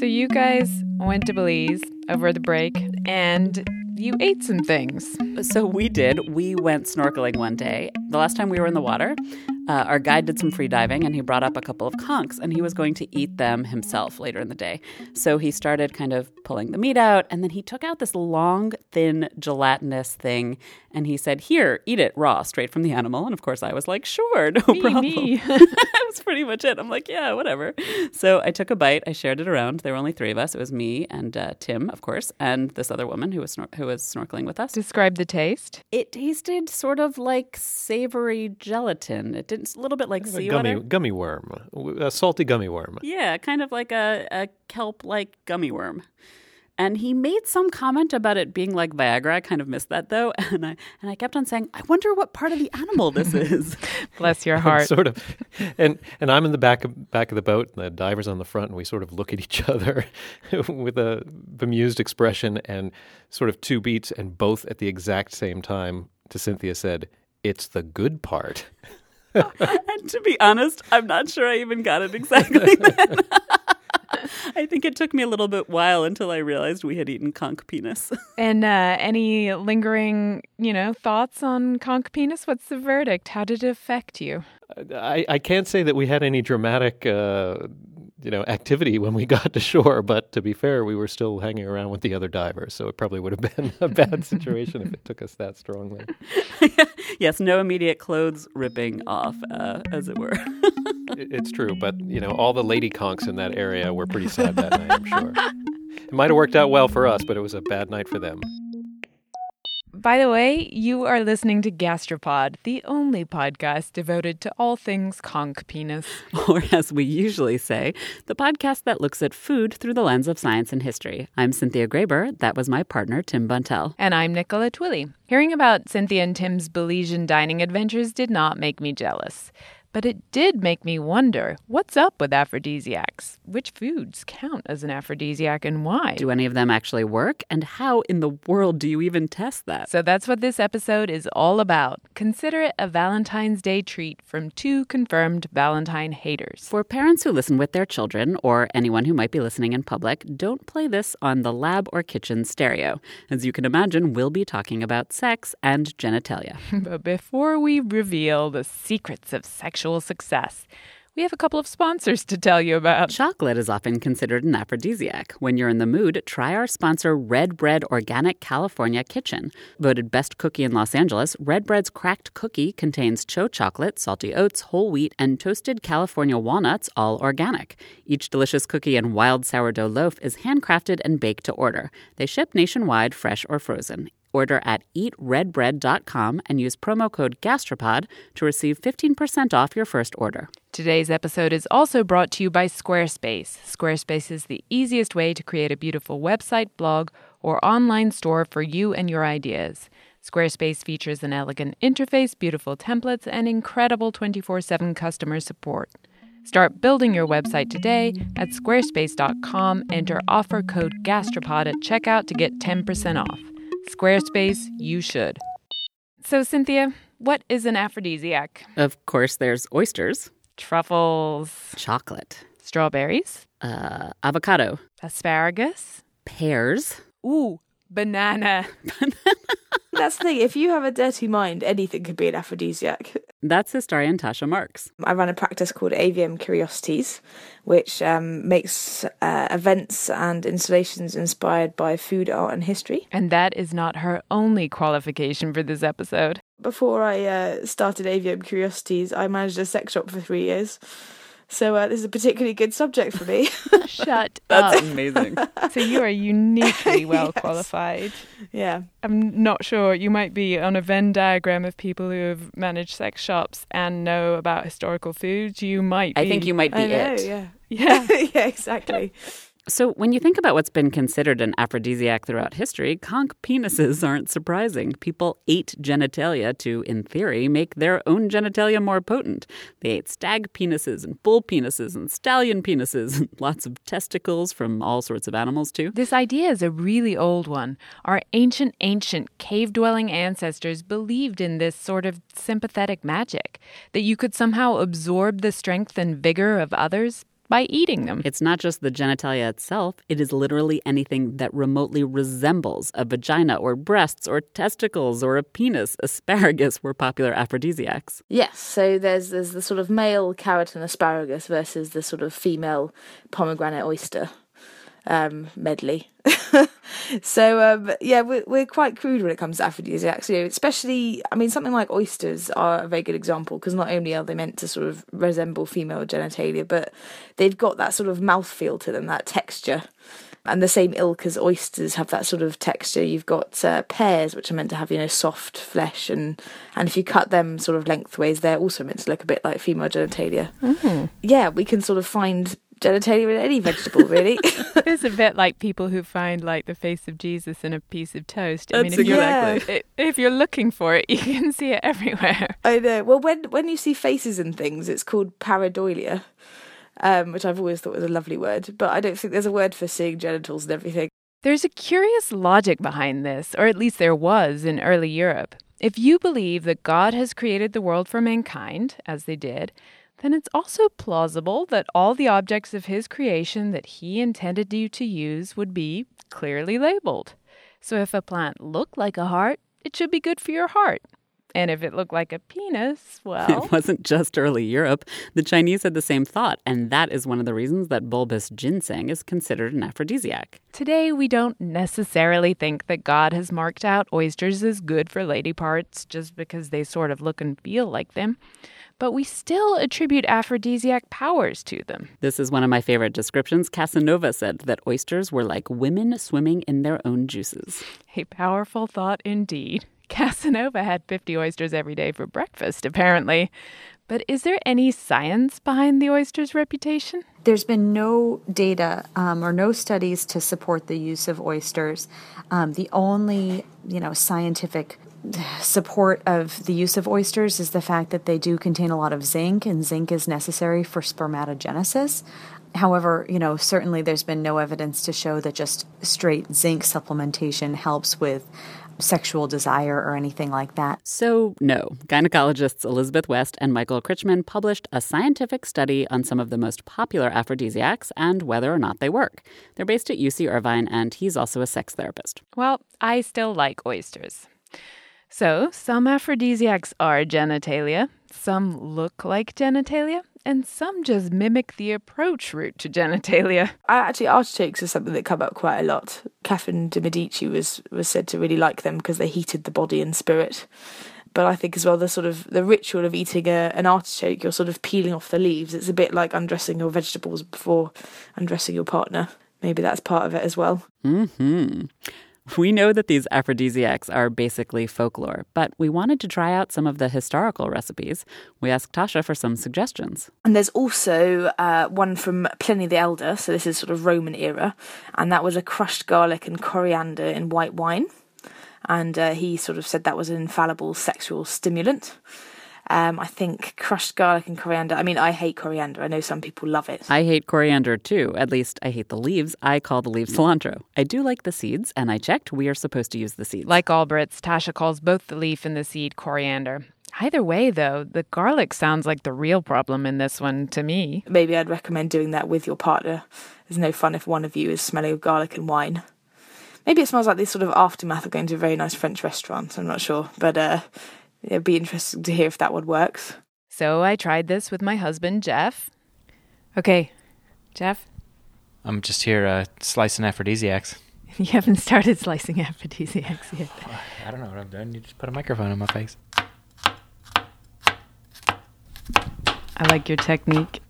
So you guys went to Belize over the break and you ate some things. So we did. We went snorkeling one day. The last time we were in the water, uh, our guide did some free diving and he brought up a couple of conchs and he was going to eat them himself later in the day. So he started kind of pulling the meat out and then he took out this long, thin, gelatinous thing and he said, Here, eat it raw, straight from the animal. And of course, I was like, Sure, no Me, problem. me. that was pretty much it. I'm like, Yeah, whatever. So I took a bite. I shared it around. There were only three of us. It was me and uh, Tim, of course, and this other woman who was, snor- who was snorkeling with us. Describe the taste. It tasted sort of like savory gelatin. It did a little bit like A sea gummy water. gummy worm, a salty gummy worm. Yeah, kind of like a, a kelp like gummy worm. And he made some comment about it being like Viagra. I kind of missed that though, and I and I kept on saying, "I wonder what part of the animal this is." Bless your heart. sort of, and and I'm in the back of back of the boat, and the diver's on the front, and we sort of look at each other with a bemused expression, and sort of two beats, and both at the exact same time. To Cynthia said, "It's the good part." And to be honest, I'm not sure I even got it exactly then. I think it took me a little bit while until I realized we had eaten conch penis. And uh, any lingering, you know, thoughts on conch penis? What's the verdict? How did it affect you? I, I can't say that we had any dramatic, uh, you know, activity when we got to shore. But to be fair, we were still hanging around with the other divers, so it probably would have been a bad situation if it took us that strongly. yes, no immediate clothes ripping off, uh, as it were. It- it's true, but you know, all the lady conchs in that area were pretty sad that night. I'm sure. It might have worked out well for us, but it was a bad night for them. By the way, you are listening to Gastropod, the only podcast devoted to all things conch penis. or as we usually say, the podcast that looks at food through the lens of science and history. I'm Cynthia Graber. That was my partner, Tim Buntel. And I'm Nicola Twilley. Hearing about Cynthia and Tim's Belizean dining adventures did not make me jealous. But it did make me wonder what's up with aphrodisiacs? Which foods count as an aphrodisiac and why? Do any of them actually work? And how in the world do you even test that? So that's what this episode is all about. Consider it a Valentine's Day treat from two confirmed Valentine haters. For parents who listen with their children, or anyone who might be listening in public, don't play this on the lab or kitchen stereo. As you can imagine, we'll be talking about sex and genitalia. But before we reveal the secrets of sexual success, we have a couple of sponsors to tell you about. Chocolate is often considered an aphrodisiac. When you're in the mood, try our sponsor, Red Bread Organic California Kitchen. Voted best cookie in Los Angeles, Red Bread's cracked cookie contains cho chocolate, salty oats, whole wheat, and toasted California walnuts, all organic. Each delicious cookie and wild sourdough loaf is handcrafted and baked to order. They ship nationwide, fresh or frozen. Order at eatredbread.com and use promo code GASTROPOD to receive 15% off your first order. Today's episode is also brought to you by Squarespace. Squarespace is the easiest way to create a beautiful website, blog, or online store for you and your ideas. Squarespace features an elegant interface, beautiful templates, and incredible 24 7 customer support. Start building your website today at squarespace.com. Enter offer code GASTROPOD at checkout to get 10% off. Squarespace, you should. So, Cynthia, what is an aphrodisiac? Of course, there's oysters, Truffles, chocolate, strawberries, uh, avocado, asparagus. pears. Ooh, banana. That's the thing. If you have a dirty mind, anything could be an aphrodisiac. That's historian Tasha Marks. I run a practice called AVM Curiosities, which um, makes uh, events and installations inspired by food, art, and history. And that is not her only qualification for this episode. Before I uh, started AVM Curiosities, I managed a sex shop for three years. So uh, this is a particularly good subject for me. Shut That's up. amazing. So you are uniquely well Yes. qualified. yeah. I'm not sure. You might be on a Venn diagram of people who have managed sex shops and know about historical foods. You might be. I think you might be I know, it. yeah. Yeah. yeah, exactly. So, when you think about what's been considered an aphrodisiac throughout history, conch penises aren't surprising. People ate genitalia to, in theory, make their own genitalia more potent. They ate stag penises and bull penises and stallion penises and lots of testicles from all sorts of animals, too. This idea is a really old one. Our ancient, ancient cave dwelling ancestors believed in this sort of sympathetic magic that you could somehow absorb the strength and vigor of others by eating them. It's not just the genitalia itself, it is literally anything that remotely resembles a vagina or breasts or testicles or a penis. Asparagus were popular aphrodisiacs. Yes, so there's there's the sort of male carrot and asparagus versus the sort of female pomegranate oyster um, medley. so um, yeah, we're we're quite crude when it comes to aphrodisiacs. You know, especially I mean something like oysters are a very good example because not only are they meant to sort of resemble female genitalia, but they've got that sort of mouthfeel to them, that texture. And the same ilk as oysters have that sort of texture. You've got uh, pears, which are meant to have you know soft flesh, and and if you cut them sort of lengthways, they're also meant to look a bit like female genitalia. Mm. Yeah, we can sort of find genitalia in any vegetable, really. it's a bit like people who find like the face of Jesus in a piece of toast. I mean, if exactly. you're, if you're looking for it, you can see it everywhere. I know. Well, when when you see faces and things, it's called pareidolia um, which I've always thought was a lovely word, but I don't think there's a word for seeing genitals and everything. There's a curious logic behind this, or at least there was in early Europe. If you believe that God has created the world for mankind, as they did, then it's also plausible that all the objects of his creation that he intended you to use would be clearly labeled. So if a plant looked like a heart, it should be good for your heart. And if it looked like a penis, well. It wasn't just early Europe. The Chinese had the same thought, and that is one of the reasons that bulbous ginseng is considered an aphrodisiac. Today, we don't necessarily think that God has marked out oysters as good for lady parts just because they sort of look and feel like them. But we still attribute aphrodisiac powers to them. This is one of my favorite descriptions. Casanova said that oysters were like women swimming in their own juices. A powerful thought indeed. Casanova had 50 oysters every day for breakfast, apparently. But is there any science behind the oyster's reputation? There's been no data um, or no studies to support the use of oysters. Um, the only, you know, scientific support of the use of oysters is the fact that they do contain a lot of zinc, and zinc is necessary for spermatogenesis. However, you know, certainly there's been no evidence to show that just straight zinc supplementation helps with sexual desire or anything like that. So, no. Gynecologists Elizabeth West and Michael Krychman published a scientific study on some of the most popular aphrodisiacs and whether or not they work. They're based at UC Irvine, and he's also a sex therapist. Well, I still like oysters. So, some aphrodisiacs are genitalia, some look like genitalia, and some just mimic the approach route to genitalia. I actually artichokes are something that come up quite a lot. Catherine de Medici was was said to really like them because they heated the body and spirit. But I think as well the sort of the ritual of eating a, an artichoke, you're sort of peeling off the leaves. It's a bit like undressing your vegetables before undressing your partner. Maybe that's part of it as well. Hmm. We know that these aphrodisiacs are basically folklore, but we wanted to try out some of the historical recipes. We asked Tasha for some suggestions. And there's also uh, one from Pliny the Elder, so this is sort of Roman era, and that was a crushed garlic and coriander in white wine. And uh, he sort of said that was an infallible sexual stimulant. Um, I think crushed garlic and coriander. I mean, I hate coriander. I know some people love it. I hate coriander too. At least I hate the leaves. I call the leaves cilantro. I do like the seeds, and I checked. We are supposed to use the seeds. Like all Brits, Tasha calls both the leaf and the seed coriander. Either way, though, the garlic sounds like the real problem in this one to me. Maybe I'd recommend doing that with your partner. There's no fun if one of you is smelling of garlic and wine. Maybe it smells like this sort of aftermath of going to a very nice French restaurant. I'm not sure, but uh, it'd be interesting to hear if that one works. So I tried this with my husband, Jeff. Okay, Jeff? I'm just here uh, slicing aphrodisiacs. You haven't started slicing aphrodisiacs yet. I don't know what I'm doing. You just put a microphone in my face. I like your technique.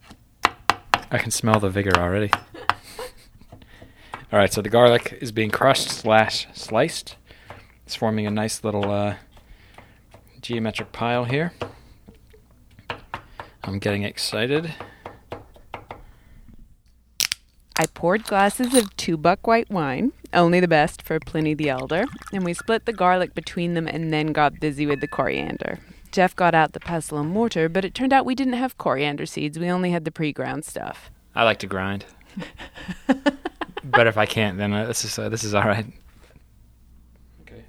I can smell the vigor already. All right, so the garlic is being crushed slash sliced. It's forming a nice little uh, geometric pile here. I'm getting excited. I poured glasses of two buck white wine, only the best for Pliny the Elder, and we split the garlic between them and then got busy with the coriander. Jeff got out the pestle and mortar, but it turned out we didn't have coriander seeds. We only had the pre ground stuff. I like to grind. but if I can't, then uh, this is uh, this is all right.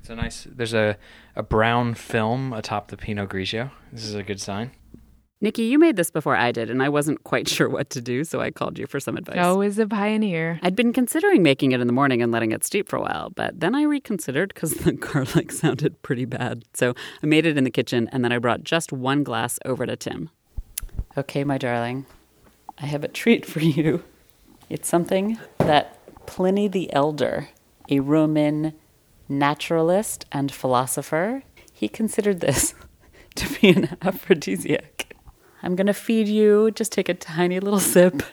Okay, it's a nice. There's a a brown film atop the Pinot Grigio. This is a good sign. Nikki, you made this before I did, and I wasn't quite sure what to do, so I called you for some advice. Always a pioneer. I'd been considering making it in the morning and letting it steep for a while, but then I reconsidered because the garlic sounded pretty bad. So I made it in the kitchen, and then I brought just one glass over to Tim. Okay, my darling, I have a treat for you. It's something that Pliny the Elder, a Roman naturalist and philosopher, he considered this to be an aphrodisiac. I'm going to feed you. Just take a tiny little sip.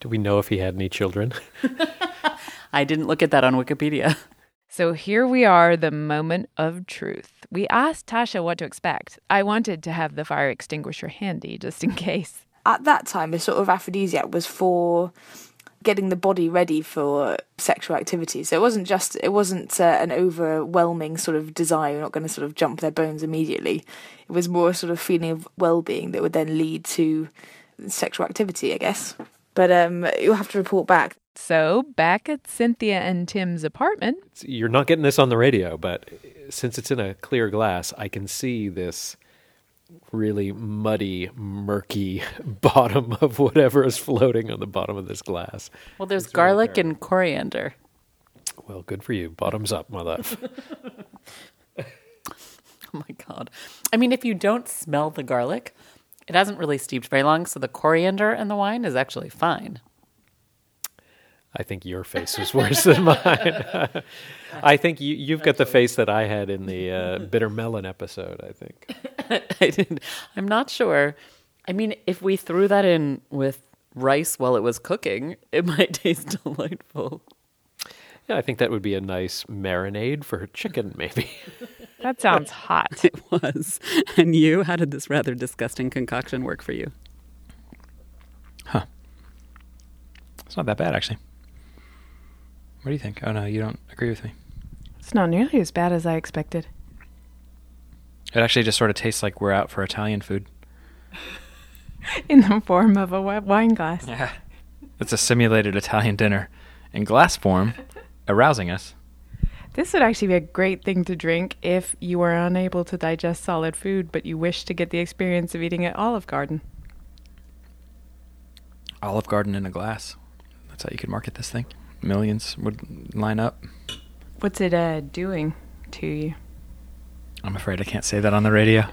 Do we know if he had any children? I didn't look at that on Wikipedia. So here we are, the moment of truth. We asked Tasha what to expect. I wanted to have the fire extinguisher handy just in case. At that time, a sort of aphrodisiac was for getting the body ready for sexual activity. So it wasn't just it wasn't uh, an overwhelming sort of desire. You're not going to sort of jump their bones immediately. It was more a sort of feeling of well-being that would then lead to sexual activity, I guess. But um, you'll have to report back. So back at Cynthia and Tim's apartment, You're not getting this on the radio, but since it's in a clear glass, I can see this really muddy, murky bottom of whatever is floating on the bottom of this glass. Well, there's garlic and coriander. Well, good for you. Bottoms up, my love. Oh my God. I mean, if you don't smell the garlic, it hasn't really steeped very long, so the coriander and the wine is actually fine. I think your face was worse than mine. I think you, you've got the face that I had in the uh, bitter melon episode. I think. I didn't, I'm not sure. I mean, if we threw that in with rice while it was cooking, it might taste delightful. Yeah, I think that would be a nice marinade for chicken, maybe. that sounds hot. It was. And you, how did this rather disgusting concoction work for you? Huh. It's not that bad, actually. What do you think? Oh, no, you don't agree with me. It's not nearly as bad as I expected. It actually just sort of tastes like we're out for Italian food. In the form of a wine glass. Yeah. It's a simulated Italian dinner in glass form, arousing us. This would actually be a great thing to drink if you were unable to digest solid food, but you wish to get the experience of eating at Olive Garden. Olive Garden in a glass. That's how you could market this thing. Millions would line up. What's it uh, doing to you? I'm afraid I can't say that on the radio.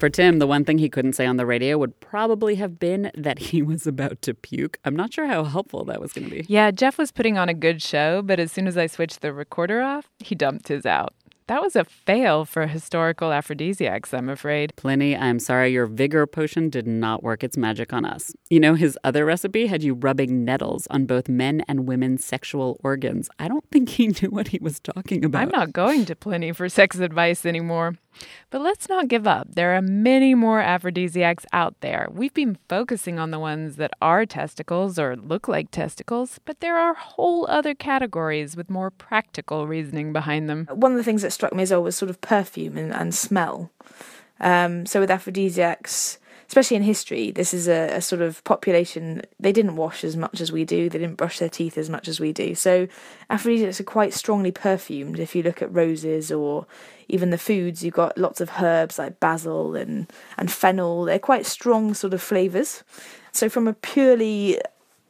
For Tim, the one thing he couldn't say on the radio would probably have been that he was about to puke. I'm not sure how helpful that was going to be. Yeah, Jeff was putting on a good show, but as soon as I switched the recorder off, he dumped his out. That was a fail for historical aphrodisiacs, I'm afraid. Pliny, I'm sorry, your vigor potion did not work its magic on us. You know, his other recipe had you rubbing nettles on both men and women's sexual organs. I don't think he knew what he was talking about. I'm not going to Pliny for sex advice anymore. But let's not give up. There are many more aphrodisiacs out there. We've been focusing on the ones that are testicles or look like testicles, but there are whole other categories with more practical reasoning behind them. One of the things that struck me as was sort of perfume and, and smell. Um, so with aphrodisiacs, especially in history, this is a, a, sort of population. They didn't wash as much as we do. They didn't brush their teeth as much as we do. So aphrodisiacs are quite strongly perfumed. If you look at roses or even the foods, you've got lots of herbs like basil and and fennel. They're quite strong sort of flavors. So from a purely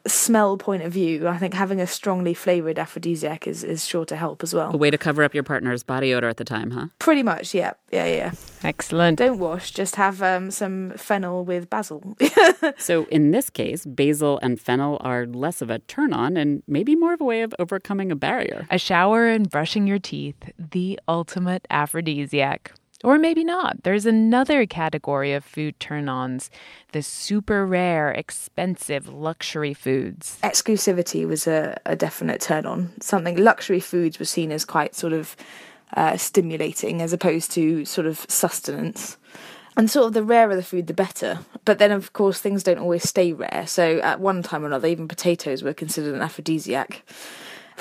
smell point of view, I think having a strongly flavored aphrodisiac is, is sure to help as well. A way to cover up your partner's body odor at the time, huh? Pretty much, yeah. Yeah, yeah. Excellent. Don't wash, just have um, some fennel with basil. so in this case, basil and fennel are less of a turn on and maybe more of a way of overcoming a barrier. A shower and brushing your teeth, the ultimate aphrodisiac. Or maybe not. There's another category of food turn ons the super rare, expensive luxury foods. Exclusivity was a, a definite turn on. Something luxury foods were seen as quite sort of uh, stimulating as opposed to sort of sustenance. And sort of the rarer the food, the better. But then, of course, things don't always stay rare. So at one time or another, even potatoes were considered an aphrodisiac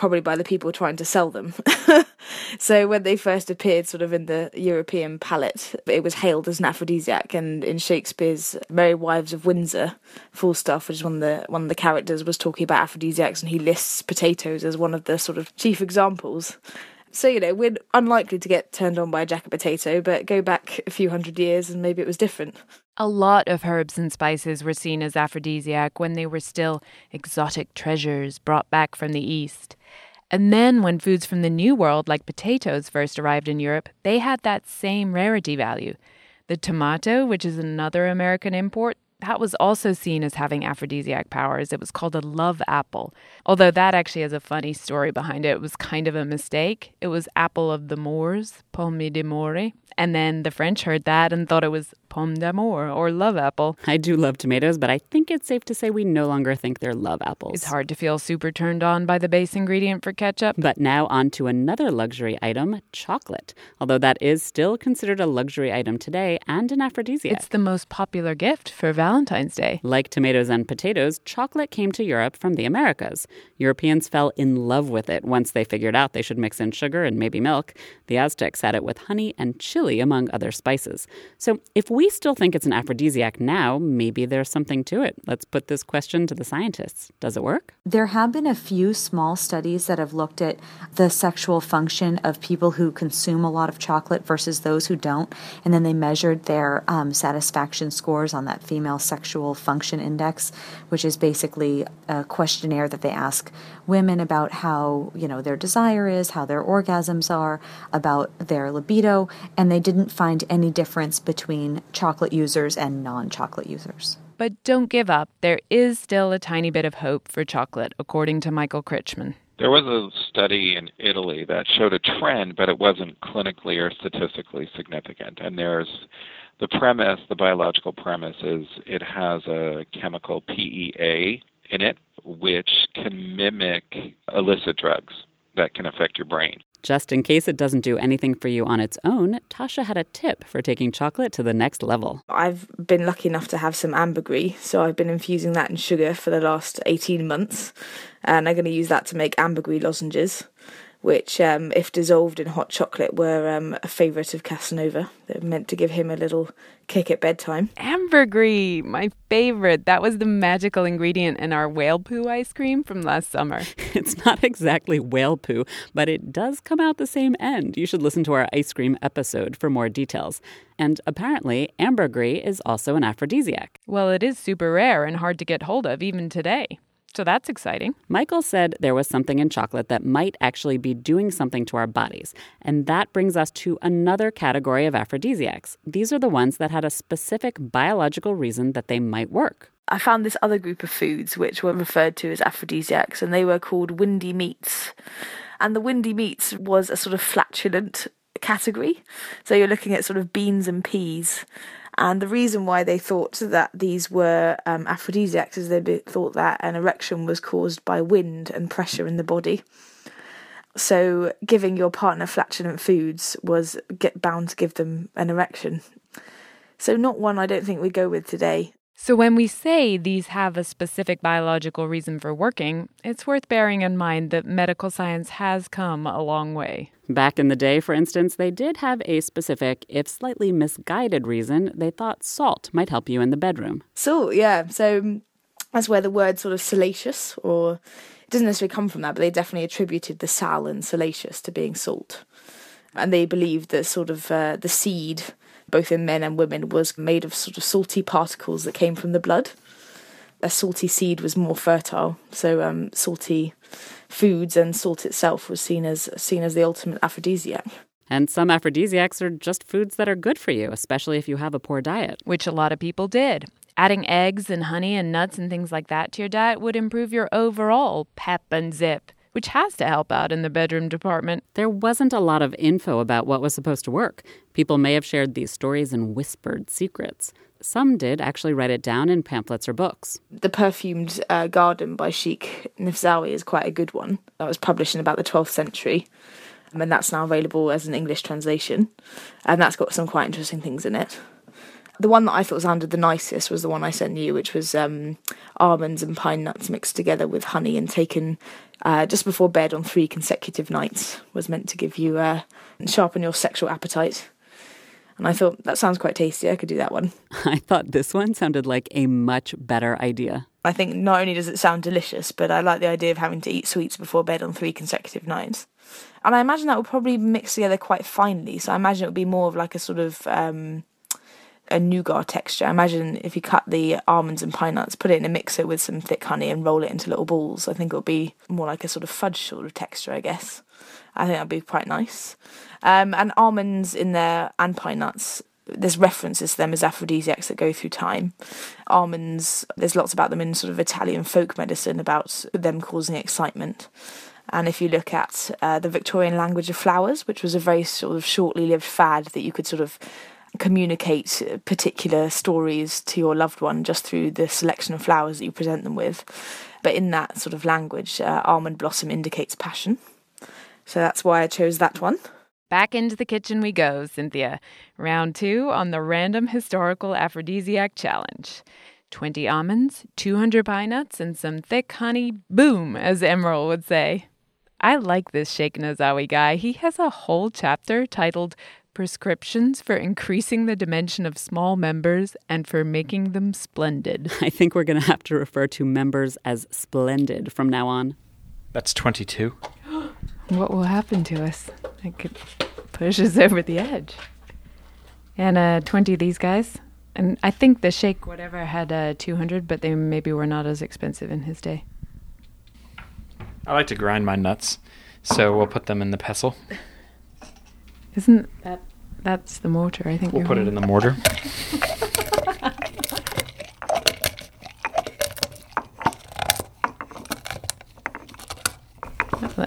probably by the people trying to sell them. so when they first appeared sort of in the European palate, it was hailed as an aphrodisiac and in Shakespeare's Merry Wives of Windsor, Falstaff, which is one of the one of the characters was talking about aphrodisiacs and he lists potatoes as one of the sort of chief examples. So, you know, we're unlikely to get turned on by a jacket potato, but go back a few hundred years and maybe it was different. A lot of herbs and spices were seen as aphrodisiac when they were still exotic treasures brought back from the East. And then when foods from the New World, like potatoes, first arrived in Europe, they had that same rarity value. The tomato, which is another American import, that was also seen as having aphrodisiac powers. It was called a love apple. Although that actually has a funny story behind it. It was kind of a mistake. It was apple of the Moors, pomme de more. And then the French heard that and thought it was pomme d'amour or love apple. I do love tomatoes, but I think it's safe to say we no longer think they're love apples. It's hard to feel super turned on by the base ingredient for ketchup. But now on to another luxury item, chocolate. Although that is still considered a luxury item today and an aphrodisiac. It's the most popular gift for Valentine's Day. Like tomatoes and potatoes, chocolate came to Europe from the Americas. Europeans fell in love with it once they figured out they should mix in sugar and maybe milk. The Aztecs had it with honey and chili among other spices. So if we still think it's an aphrodisiac now, maybe there's something to it. Let's put this question to the scientists. Does it work? There have been a few small studies that have looked at the sexual function of people who consume a lot of chocolate versus those who don't. And then they measured their um, satisfaction scores on that female sexual function index, which is basically a questionnaire that they ask women about how, you know, their desire is, how their orgasms are, about their libido. And they didn't find any difference between chocolate users and non chocolate users. But don't give up. There is still a tiny bit of hope for chocolate, according to Michael Krychman. There was a study in Italy that showed a trend, but it wasn't clinically or statistically significant. And there's the premise, the biological premise is it has a chemical PEA in it, which can mimic illicit drugs that can affect your brain. Just in case it doesn't do anything for you on its own, Tasha had a tip for taking chocolate to the next level. I've been lucky enough to have some ambergris, so I've been infusing that in sugar for the last 18 months, and I'm going to use that to make ambergris lozenges which, um, if dissolved in hot chocolate, were um, a favourite of Casanova. They're meant to give him a little kick at bedtime. Ambergris, my favourite. That was the magical ingredient in our whale poo ice cream from last summer. it's not exactly whale poo, but it does come out the same end. You should listen to our ice cream episode for more details. And apparently, ambergris is also an aphrodisiac. Well, it is super rare and hard to get hold of even today. So that's exciting. Michael said there was something in chocolate that might actually be doing something to our bodies. And that brings us to another category of aphrodisiacs. These are the ones that had a specific biological reason that they might work. I found this other group of foods which were referred to as aphrodisiacs, and they were called windy meats. And the windy meats was a sort of flatulent category. So you're looking at sort of beans and peas and the reason why they thought that these were um, aphrodisiacs is they thought that an erection was caused by wind and pressure in the body. So giving your partner flatulent foods was get bound to give them an erection. So not one I don't think we go with today. So, when we say these have a specific biological reason for working, it's worth bearing in mind that medical science has come a long way. Back in the day, for instance, they did have a specific, if slightly misguided reason. They thought salt might help you in the bedroom. Salt, yeah. So, um, that's where the word sort of salacious, or it doesn't necessarily come from that, but they definitely attributed the sal and salacious to being salt. And they believed that sort of uh, the seed both in men and women, was made of sort of salty particles that came from the blood. A salty seed was more fertile, so um, salty foods and salt itself was seen as seen as the ultimate aphrodisiac. And some aphrodisiacs are just foods that are good for you, especially if you have a poor diet. Which a lot of people did. Adding eggs and honey and nuts and things like that to your diet would improve your overall pep and zip which has to help out in the bedroom department. There wasn't a lot of info about what was supposed to work. People may have shared these stories in whispered secrets. Some did actually write it down in pamphlets or books. The Perfumed uh, Garden by Sheikh Nafzawi is quite a good one. That was published in about the 12th century, and that's now available as an English translation. And that's got some quite interesting things in it the one that I thought sounded the nicest was the one I sent you, which was um, almonds and pine nuts mixed together with honey and taken uh, just before bed on three consecutive nights. Was meant to give you uh, sharpen your sexual appetite. And I thought that sounds quite tasty. I could do that one. I thought this one sounded like a much better idea. I think not only does it sound delicious, but I like the idea of having to eat sweets before bed on three consecutive nights. And I imagine that would probably mix together quite finely. So I imagine it would be more of like a sort of um, a nougat texture. Imagine if you cut the almonds and pine nuts, put it in a mixer with some thick honey and roll it into little balls, I think it would be more like a sort of fudge sort of texture, I guess. I think that'd be quite nice. Um, and almonds in there and pine nuts, there's references to them as aphrodisiacs that go through time. Almonds, there's lots about them in sort of Italian folk medicine about them causing excitement. And if you look at uh, the Victorian language of flowers, which was a very sort of shortly lived fad that you could sort of communicate particular stories to your loved one just through the selection of flowers that you present them with. But in that sort of language, uh, almond blossom indicates passion. So that's why I chose that one. Back into the kitchen we go, Cynthia. Round two on the random historical aphrodisiac challenge. 20 almonds, 200 pine nuts, and some thick honey. Boom, as Emeril would say. I like this Sheikh Nazawi guy. He has a whole chapter titled prescriptions for increasing the dimension of small members and for making them splendid. I think we're going to have to refer to members as splendid from now on. That's 22. what will happen to us? It could push us over the edge. And uh, 20 of these guys. And I think the Sheikh whatever had uh, 200, but they maybe were not as expensive in his day. I like to grind my nuts, so we'll put them in the pestle. Isn't that that's the mortar? I think we'll put it in the mortar.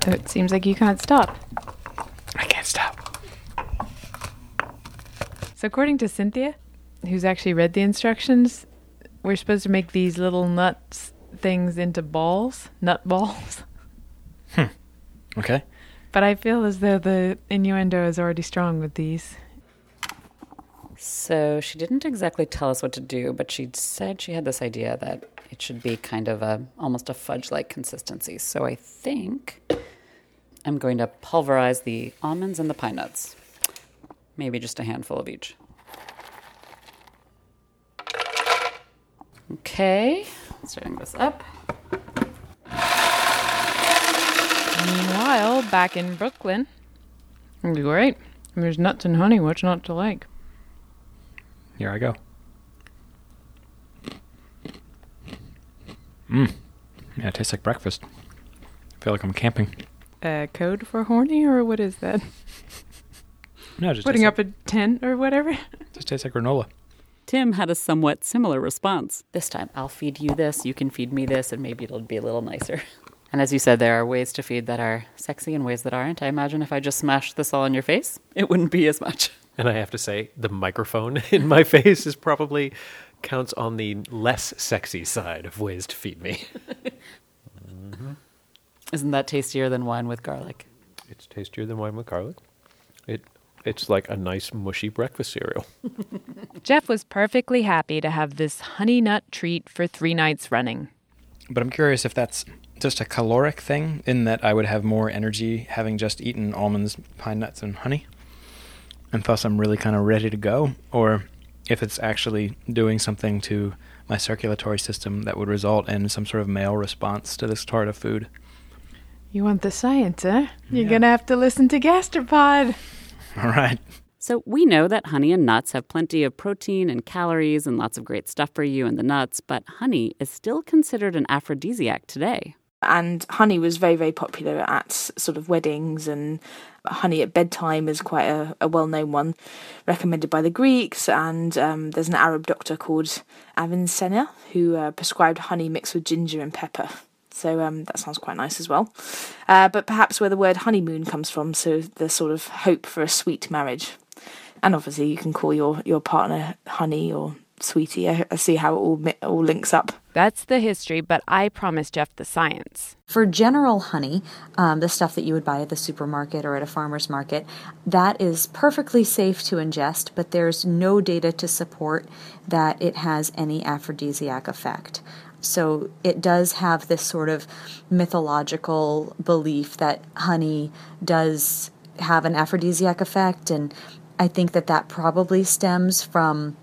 It seems like you can't stop. I can't stop. So, according to Cynthia, who's actually read the instructions, we're supposed to make these little nuts things into balls, nut balls. Hmm. Okay. But I feel as though the innuendo is already strong with these. So she didn't exactly tell us what to do, but she said she had this idea that it should be kind of a almost a fudge-like consistency. So I think I'm going to pulverize the almonds and the pine nuts. Maybe just a handful of each. Okay, starting this up. Meanwhile, back in Brooklyn, great. There's nuts and honey. What's not to like? Here I go. Mmm. Yeah, it tastes like breakfast. I feel like I'm camping. Uh, code for horny, or what is that? No, just putting up like, a tent or whatever. Just tastes like granola. Tim had a somewhat similar response. This time, I'll feed you this, you can feed me this, and maybe it'll be a little nicer. And as you said, there are ways to feed that are sexy and ways that aren't. I imagine if I just smashed this all in your face, it wouldn't be as much. And I have to say, the microphone in my face is probably counts on the less sexy side of ways to feed me. mm-hmm. Isn't that tastier than wine with garlic? It's tastier than wine with garlic. It it's like a nice mushy breakfast cereal. Jeff was perfectly happy to have this honey nut treat for three nights running. But I'm curious if that's just a caloric thing in that I would have more energy having just eaten almonds, pine nuts, and honey, and thus I'm really kind of ready to go, or if it's actually doing something to my circulatory system that would result in some sort of male response to this sort of food. You want the science, eh? You're yeah. gonna have to listen to Gastropod. All right. So, we know that honey and nuts have plenty of protein and calories and lots of great stuff for you in the nuts, but honey is still considered an aphrodisiac today. And honey was very, very popular at sort of weddings, and honey at bedtime is quite a, a well known one, recommended by the Greeks. And um, there's an Arab doctor called Avicenna who uh, prescribed honey mixed with ginger and pepper. So um, that sounds quite nice as well. Uh, but perhaps where the word honeymoon comes from, so the sort of hope for a sweet marriage. And obviously, you can call your, your partner honey or sweetie. I, I see how it all all links up. That's the history, but I promised Jeff the science. For general honey, um, the stuff that you would buy at the supermarket or at a farmer's market, that is perfectly safe to ingest, but there's no data to support that it has any aphrodisiac effect. So it does have this sort of mythological belief that honey does have an aphrodisiac effect, and I think that that probably stems from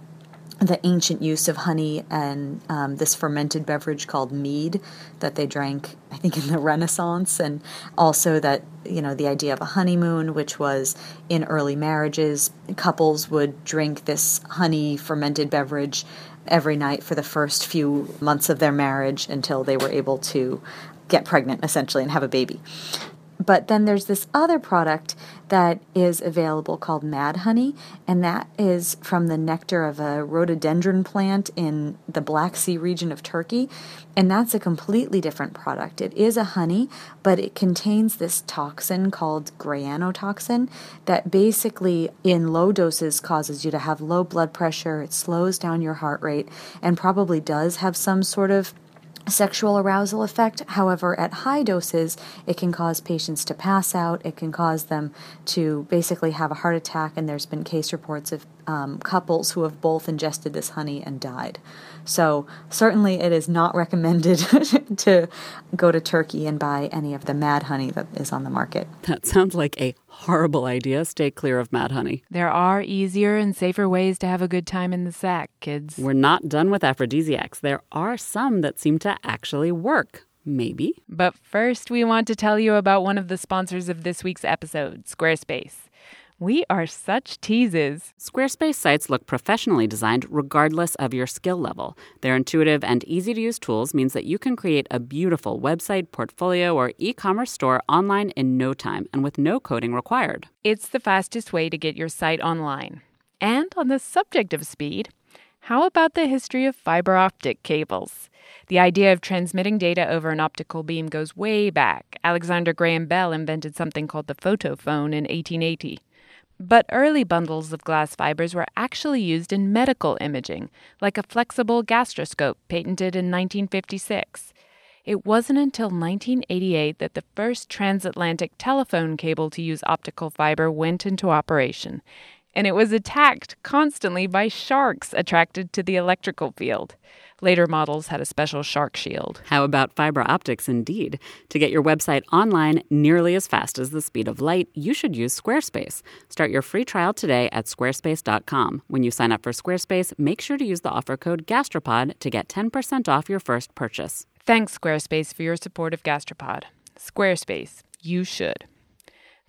the ancient use of honey and um, this fermented beverage called mead that they drank, I think, in the Renaissance, and also that, you know, the idea of a honeymoon, which was in early marriages, couples would drink this honey fermented beverage every night for the first few months of their marriage until they were able to get pregnant, essentially, and have a baby. But then there's this other product that is available called Mad Honey, and that is from the nectar of a rhododendron plant in the Black Sea region of Turkey. And that's a completely different product. It is a honey, but it contains this toxin called grayanotoxin that basically, in low doses, causes you to have low blood pressure. It slows down your heart rate and probably does have some sort of sexual arousal effect. However, at high doses, it can cause patients to pass out. It can cause them to basically have a heart attack, and there's been case reports of um, couples who have both ingested this honey and died. So, certainly, it is not recommended to go to Turkey and buy any of the mad honey that is on the market. That sounds like a horrible idea. Stay clear of mad honey. There are easier and safer ways to have a good time in the sack, kids. We're not done with aphrodisiacs. There are some that seem to actually work. Maybe. But first, we want to tell you about one of the sponsors of this week's episode, Squarespace. We are such teases. Squarespace sites look professionally designed regardless of your skill level. Their intuitive and easy to use tools means that you can create a beautiful website, portfolio, or e commerce store online in no time and with no coding required. It's the fastest way to get your site online. And on the subject of speed, how about the history of fiber optic cables? The idea of transmitting data over an optical beam goes way back. Alexander Graham Bell invented something called the photophone in 1880. But early bundles of glass fibers were actually used in medical imaging, like a flexible gastroscope patented in 1956. It wasn't until 1988 that the first transatlantic telephone cable to use optical fiber went into operation, and it was attacked constantly by sharks attracted to the electrical field. Later models had a special shark shield. How about fiber optics indeed? To get your website online nearly as fast as the speed of light, you should use Squarespace. Start your free trial today at squarespace.com. When you sign up for Squarespace, make sure to use the offer code Gastropod to get 10% off your first purchase. Thanks, Squarespace, for your support of Gastropod. Squarespace, you should.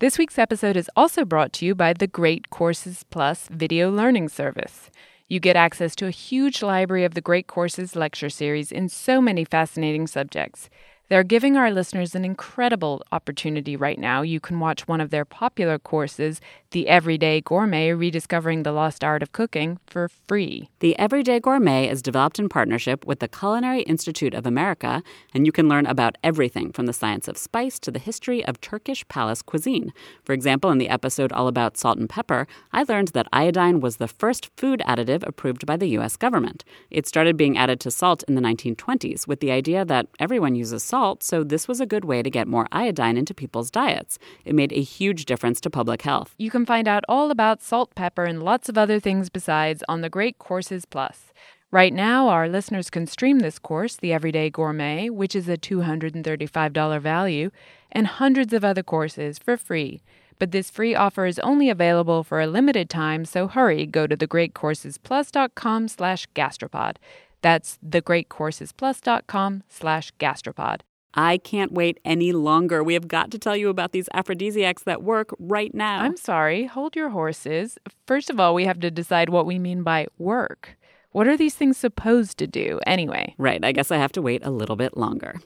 This week's episode is also brought to you by the Great Courses Plus video learning service. You get access to a huge library of the Great Courses lecture series in so many fascinating subjects. They're giving our listeners an incredible opportunity right now. You can watch one of their popular courses, The Everyday Gourmet Rediscovering the Lost Art of Cooking, for free. The Everyday Gourmet is developed in partnership with the Culinary Institute of America, and you can learn about everything from the science of spice to the history of Turkish palace cuisine. For example, in the episode all about salt and pepper, I learned that iodine was the first food additive approved by the U.S. government. It started being added to salt in the 1920s with the idea that everyone uses salt salt, so this was a good way to get more iodine into people's diets. It made a huge difference to public health. You can find out all about salt, pepper, and lots of other things besides on the Great Courses Plus. Right now, our listeners can stream this course, The Everyday Gourmet, which is a $235 value, and hundreds of other courses for free. But this free offer is only available for a limited time, so hurry, go to thegreatcoursesplus.com slash gastropod. That's thegreatcoursesplus.com slash gastropod. I can't wait any longer. We have got to tell you about these aphrodisiacs that work right now. I'm sorry, hold your horses. First of all, we have to decide what we mean by work. What are these things supposed to do anyway? Right, I guess I have to wait a little bit longer.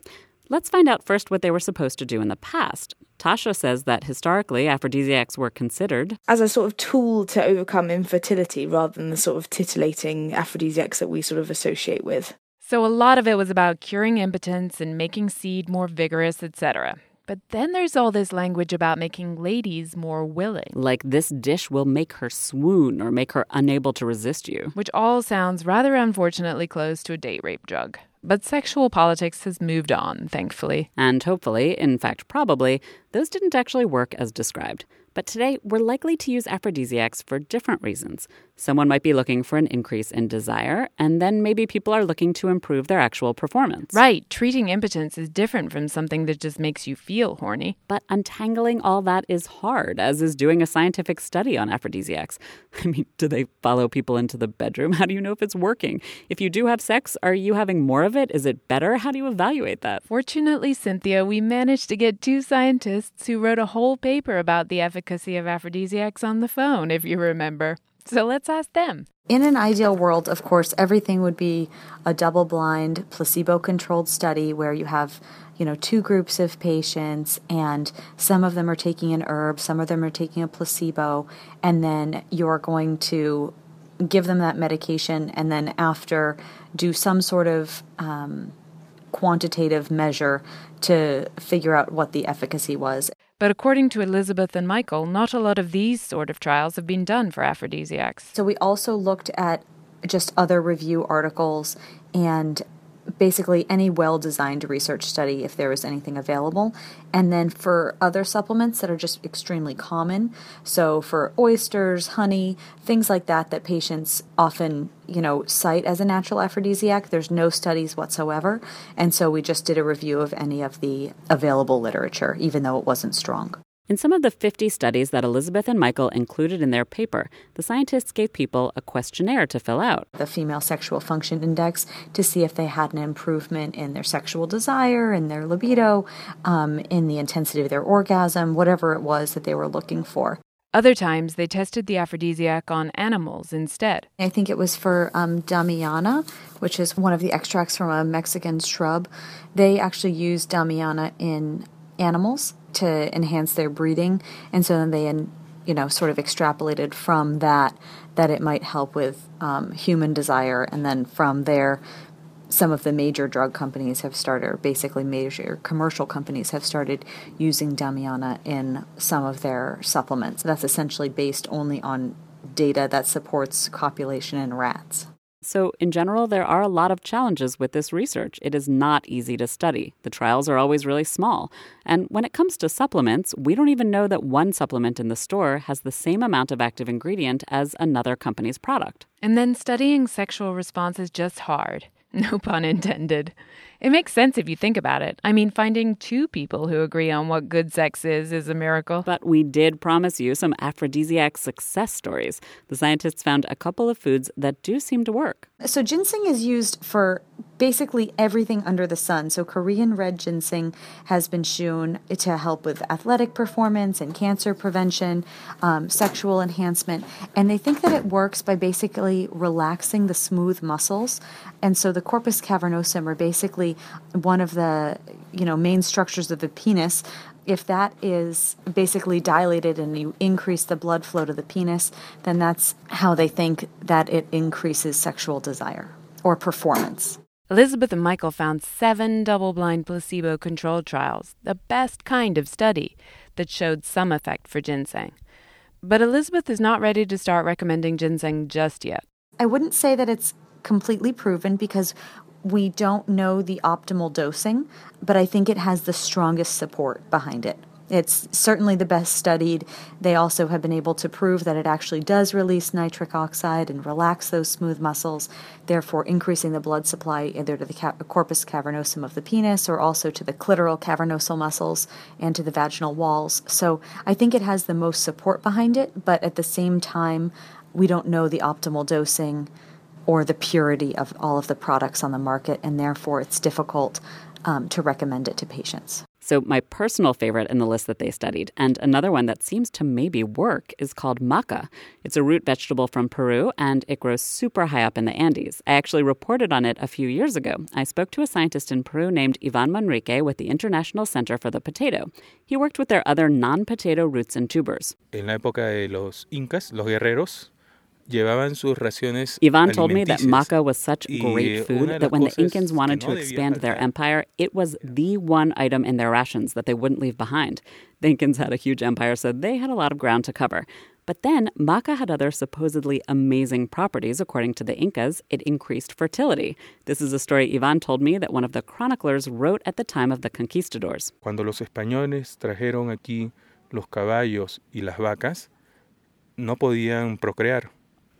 Let's find out first what they were supposed to do in the past. Tasha says that historically, aphrodisiacs were considered as a sort of tool to overcome infertility rather than the sort of titillating aphrodisiacs that we sort of associate with. So a lot of it was about curing impotence and making seed more vigorous, etc. But then there's all this language about making ladies more willing. Like this dish will make her swoon or make her unable to resist you. Which all sounds rather unfortunately close to a date rape drug. But sexual politics has moved on, thankfully. And hopefully, in fact, probably, those didn't actually work as described. But today, we're likely to use aphrodisiacs for different reasons. Someone might be looking for an increase in desire, and then maybe people are looking to improve their actual performance. Right. Treating impotence is different from something that just makes you feel horny. But untangling all that is hard, as is doing a scientific study on aphrodisiacs. I mean, do they follow people into the bedroom? How do you know if it's working? If you do have sex, are you having more of it? Is it better? How do you evaluate that? Fortunately, Cynthia, we managed to get two scientists who wrote a whole paper about the efficacy efficacy of aphrodisiacs on the phone, if you remember. So let's ask them. In an ideal world, of course, everything would be a double blind, placebo controlled study where you have you know two groups of patients and some of them are taking an herb some of them are taking a placebo and then you're going to give them that medication and then after do some sort of um, quantitative measure to figure out what the efficacy was but according to Elizabeth and Michael, not a lot of these sort of trials have been done for aphrodisiacs. So we also looked at just other review articles and basically any well designed research study if there is anything available. And then for other supplements that are just extremely common, so for oysters, honey, things like that, that patients often, you know, cite as a natural aphrodisiac, there's no studies whatsoever. And so we just did a review of any of the available literature, even though it wasn't strong. In some of the 50 studies that Elizabeth and Michael included in their paper, the scientists gave people a questionnaire to fill out. The female sexual function index to see if they had an improvement in their sexual desire, in their libido, um, in the intensity of their orgasm, whatever it was that they were looking for. Other times, they tested the aphrodisiac on animals instead. I think it was for um, Damiana, which is one of the extracts from a Mexican shrub. They actually used Damiana in animals to enhance their breathing, and so then they, you know, sort of extrapolated from that that it might help with um, human desire, and then from there, some of the major drug companies have started, or basically major commercial companies have started using Damiana in some of their supplements. That's essentially based only on data that supports copulation in rats. So, in general, there are a lot of challenges with this research. It is not easy to study. The trials are always really small. And when it comes to supplements, we don't even know that one supplement in the store has the same amount of active ingredient as another company's product. And then studying sexual response is just hard. No pun intended. It makes sense if you think about it. I mean, finding two people who agree on what good sex is is a miracle. But we did promise you some aphrodisiac success stories. The scientists found a couple of foods that do seem to work. So, ginseng is used for basically everything under the sun. So, Korean red ginseng has been shown to help with athletic performance and cancer prevention, um, sexual enhancement. And they think that it works by basically relaxing the smooth muscles. And so, the corpus cavernosum are basically one of the you know main structures of the penis if that is basically dilated and you increase the blood flow to the penis then that's how they think that it increases sexual desire or performance Elizabeth and Michael found seven double blind placebo controlled trials, the best kind of study, that showed some effect for ginseng. But Elizabeth is not ready to start recommending ginseng just yet. I wouldn't say that it's completely proven because we don't know the optimal dosing, but I think it has the strongest support behind it. It's certainly the best studied. They also have been able to prove that it actually does release nitric oxide and relax those smooth muscles, therefore increasing the blood supply either to the corpus cavernosum of the penis or also to the clitoral cavernosal muscles and to the vaginal walls. So I think it has the most support behind it, but at the same time, we don't know the optimal dosing or the purity of all of the products on the market, and therefore it's difficult um, to recommend it to patients. So, my personal favorite in the list that they studied, and another one that seems to maybe work, is called maca. It's a root vegetable from Peru, and it grows super high up in the Andes. I actually reported on it a few years ago. I spoke to a scientist in Peru named Ivan Manrique with the International Center for the Potato. He worked with their other non potato roots and tubers. En la época de los incas, los guerreros, Ivan told me that maca was such great food that when the Incans wanted to expand their empire, it was the one item in their rations that they wouldn't leave behind. The Incans had a huge empire, so they had a lot of ground to cover. But then, maca had other supposedly amazing properties. According to the Incas, it increased fertility. This is a story Ivan told me that one of the chroniclers wrote at the time of the conquistadors. Cuando los españoles trajeron aquí los caballos y las vacas no podían procrear.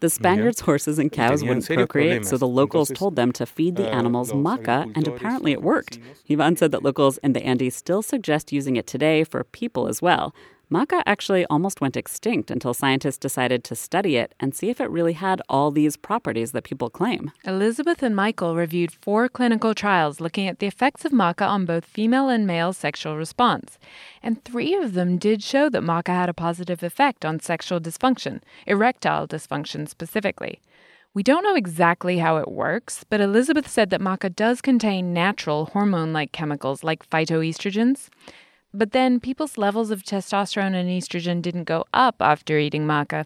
The Spaniards' horses and cows wouldn't procreate, so the locals told them to feed the uh, animals maca, and apparently it worked. Ivan said that locals in the Andes still suggest using it today for people as well. Maca actually almost went extinct until scientists decided to study it and see if it really had all these properties that people claim. Elizabeth and Michael reviewed four clinical trials looking at the effects of maca on both female and male sexual response. And three of them did show that maca had a positive effect on sexual dysfunction, erectile dysfunction specifically. We don't know exactly how it works, but Elizabeth said that maca does contain natural hormone like chemicals like phytoestrogens. But then people's levels of testosterone and estrogen didn't go up after eating maca,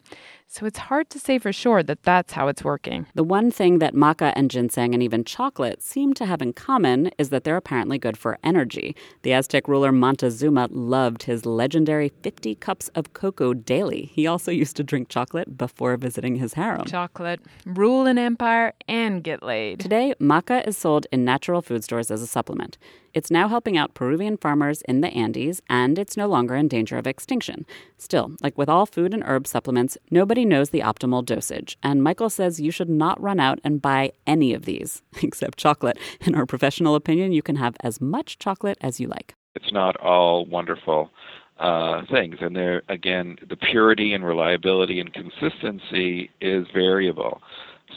so it's hard to say for sure that that's how it's working. The one thing that maca and ginseng and even chocolate seem to have in common is that they're apparently good for energy. The Aztec ruler Montezuma loved his legendary 50 cups of cocoa daily. He also used to drink chocolate before visiting his harem. Chocolate, rule an empire, and get laid. Today, maca is sold in natural food stores as a supplement. It's now helping out Peruvian farmers in the Andes, and it's no longer in danger of extinction. Still, like with all food and herb supplements, nobody knows the optimal dosage, and Michael says you should not run out and buy any of these, except chocolate. In our professional opinion, you can have as much chocolate as you like. it's not all wonderful uh, things. And there, again, the purity and reliability and consistency is variable.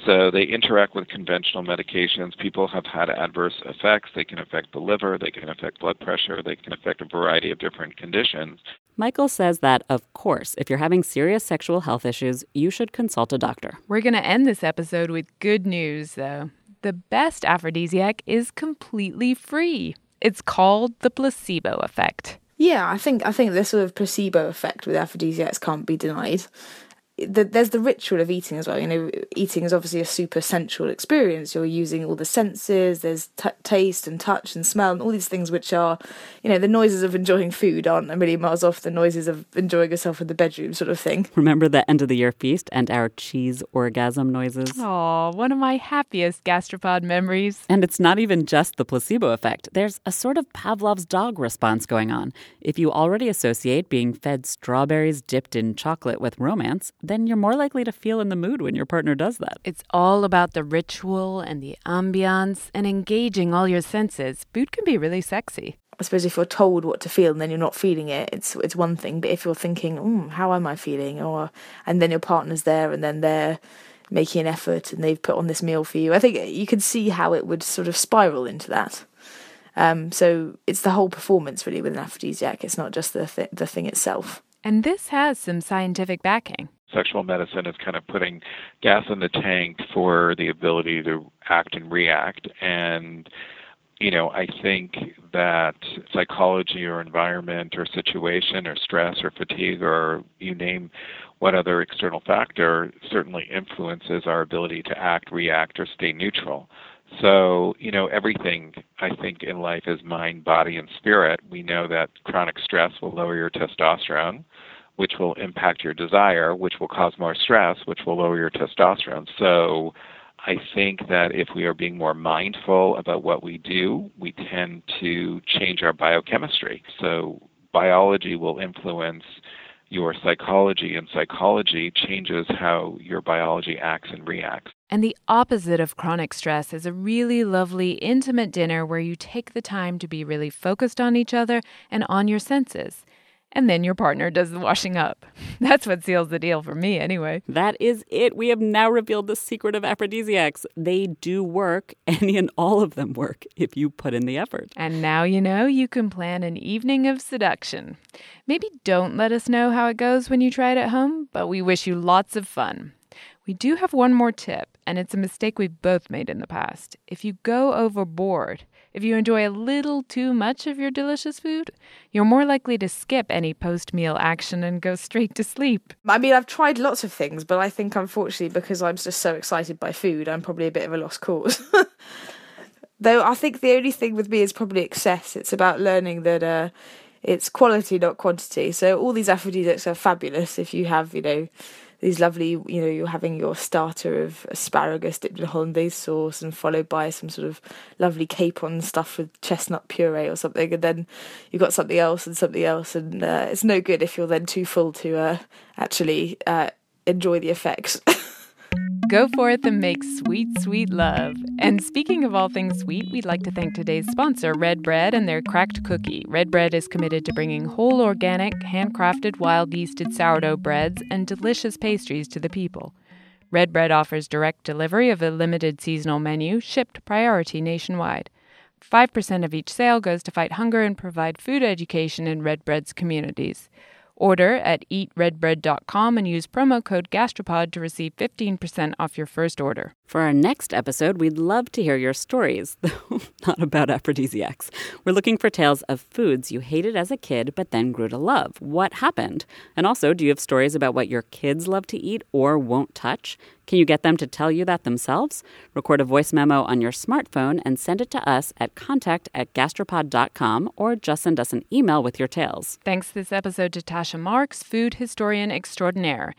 So they interact with conventional medications. People have had adverse effects. They can affect the liver, they can affect blood pressure, they can affect a variety of different conditions. Michael says that, of course, if you're having serious sexual health issues, you should consult a doctor. We're going to end this episode with good news, though. The best aphrodisiac is completely free. It's called the placebo effect. Yeah, I think I think the sort of placebo effect with aphrodisiacs can't be denied. The, there's the ritual of eating as well. You know, eating is obviously a super sensual experience. You're using all the senses. There's t- taste and touch and smell and all these things which are, you know, the noises of enjoying food aren't a million miles off the noises of enjoying yourself in the bedroom, sort of thing. Remember the end of the year feast and our cheese orgasm noises? Aw, one of my happiest gastropod memories. And it's not even just the placebo effect. There's a sort of Pavlov's dog response going on. If you already associate being fed strawberries dipped in chocolate with romance, then you're more likely to feel in the mood when your partner does that. It's all about the ritual and the ambiance and engaging all your senses. Food can be really sexy. I suppose if you're told what to feel and then you're not feeling it, it's it's one thing. But if you're thinking, mm, "How am I feeling?" or and then your partner's there and then they're making an effort and they've put on this meal for you, I think you can see how it would sort of spiral into that. Um, so it's the whole performance really with an aphrodisiac. It's not just the th- the thing itself. And this has some scientific backing. Sexual medicine is kind of putting gas in the tank for the ability to act and react. And, you know, I think that psychology or environment or situation or stress or fatigue or you name what other external factor certainly influences our ability to act, react, or stay neutral. So, you know, everything I think in life is mind, body, and spirit. We know that chronic stress will lower your testosterone, which will impact your desire, which will cause more stress, which will lower your testosterone. So, I think that if we are being more mindful about what we do, we tend to change our biochemistry. So, biology will influence your psychology, and psychology changes how your biology acts and reacts. And the opposite of chronic stress is a really lovely, intimate dinner where you take the time to be really focused on each other and on your senses. And then your partner does the washing up. That's what seals the deal for me, anyway. That is it. We have now revealed the secret of aphrodisiacs. They do work, any and all of them work if you put in the effort. And now you know you can plan an evening of seduction. Maybe don't let us know how it goes when you try it at home, but we wish you lots of fun. We do have one more tip, and it's a mistake we've both made in the past. If you go overboard, if you enjoy a little too much of your delicious food, you're more likely to skip any post meal action and go straight to sleep. I mean, I've tried lots of things, but I think unfortunately because I'm just so excited by food, I'm probably a bit of a lost cause. Though I think the only thing with me is probably excess. It's about learning that uh, it's quality, not quantity. So all these aphrodisiacs are fabulous if you have, you know, these lovely, you know, you're having your starter of asparagus dipped in hollandaise sauce and followed by some sort of lovely capon stuff with chestnut puree or something, and then you've got something else and something else, and uh, it's no good if you're then too full to uh, actually uh, enjoy the effects. Go forth and make sweet, sweet love. And speaking of all things sweet, we'd like to thank today's sponsor, Red Bread, and their cracked cookie. Red Bread is committed to bringing whole, organic, handcrafted, wild yeasted sourdough breads and delicious pastries to the people. Red Bread offers direct delivery of a limited seasonal menu, shipped priority nationwide. 5% of each sale goes to fight hunger and provide food education in Red Bread's communities. Order at eatredbread.com and use promo code gastropod to receive 15% off your first order. For our next episode, we'd love to hear your stories, though not about aphrodisiacs. We're looking for tales of foods you hated as a kid but then grew to love. What happened? And also, do you have stories about what your kids love to eat or won't touch? Can you get them to tell you that themselves? Record a voice memo on your smartphone and send it to us at contact at gastropod.com or just send us an email with your tales. Thanks this episode to Tasha Marks, food historian extraordinaire.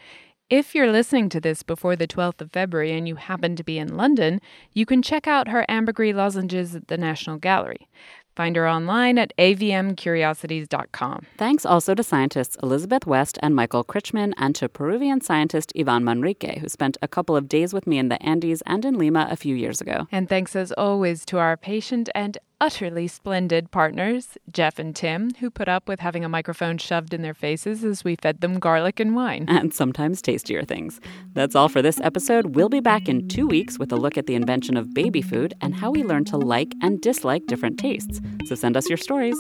If you're listening to this before the 12th of February and you happen to be in London, you can check out her ambergris lozenges at the National Gallery. Find her online at avmcuriosities.com. Thanks also to scientists Elizabeth West and Michael Krychman, and to Peruvian scientist Ivan Manrique, who spent a couple of days with me in the Andes and in Lima a few years ago. And thanks as always to our patient and utterly splendid partners, Jeff and Tim, who put up with having a microphone shoved in their faces as we fed them garlic and wine. And sometimes tastier things. That's all for this episode. We'll be back in two weeks with a look at the invention of baby food and how we learn to like and dislike different tastes. So send us your stories.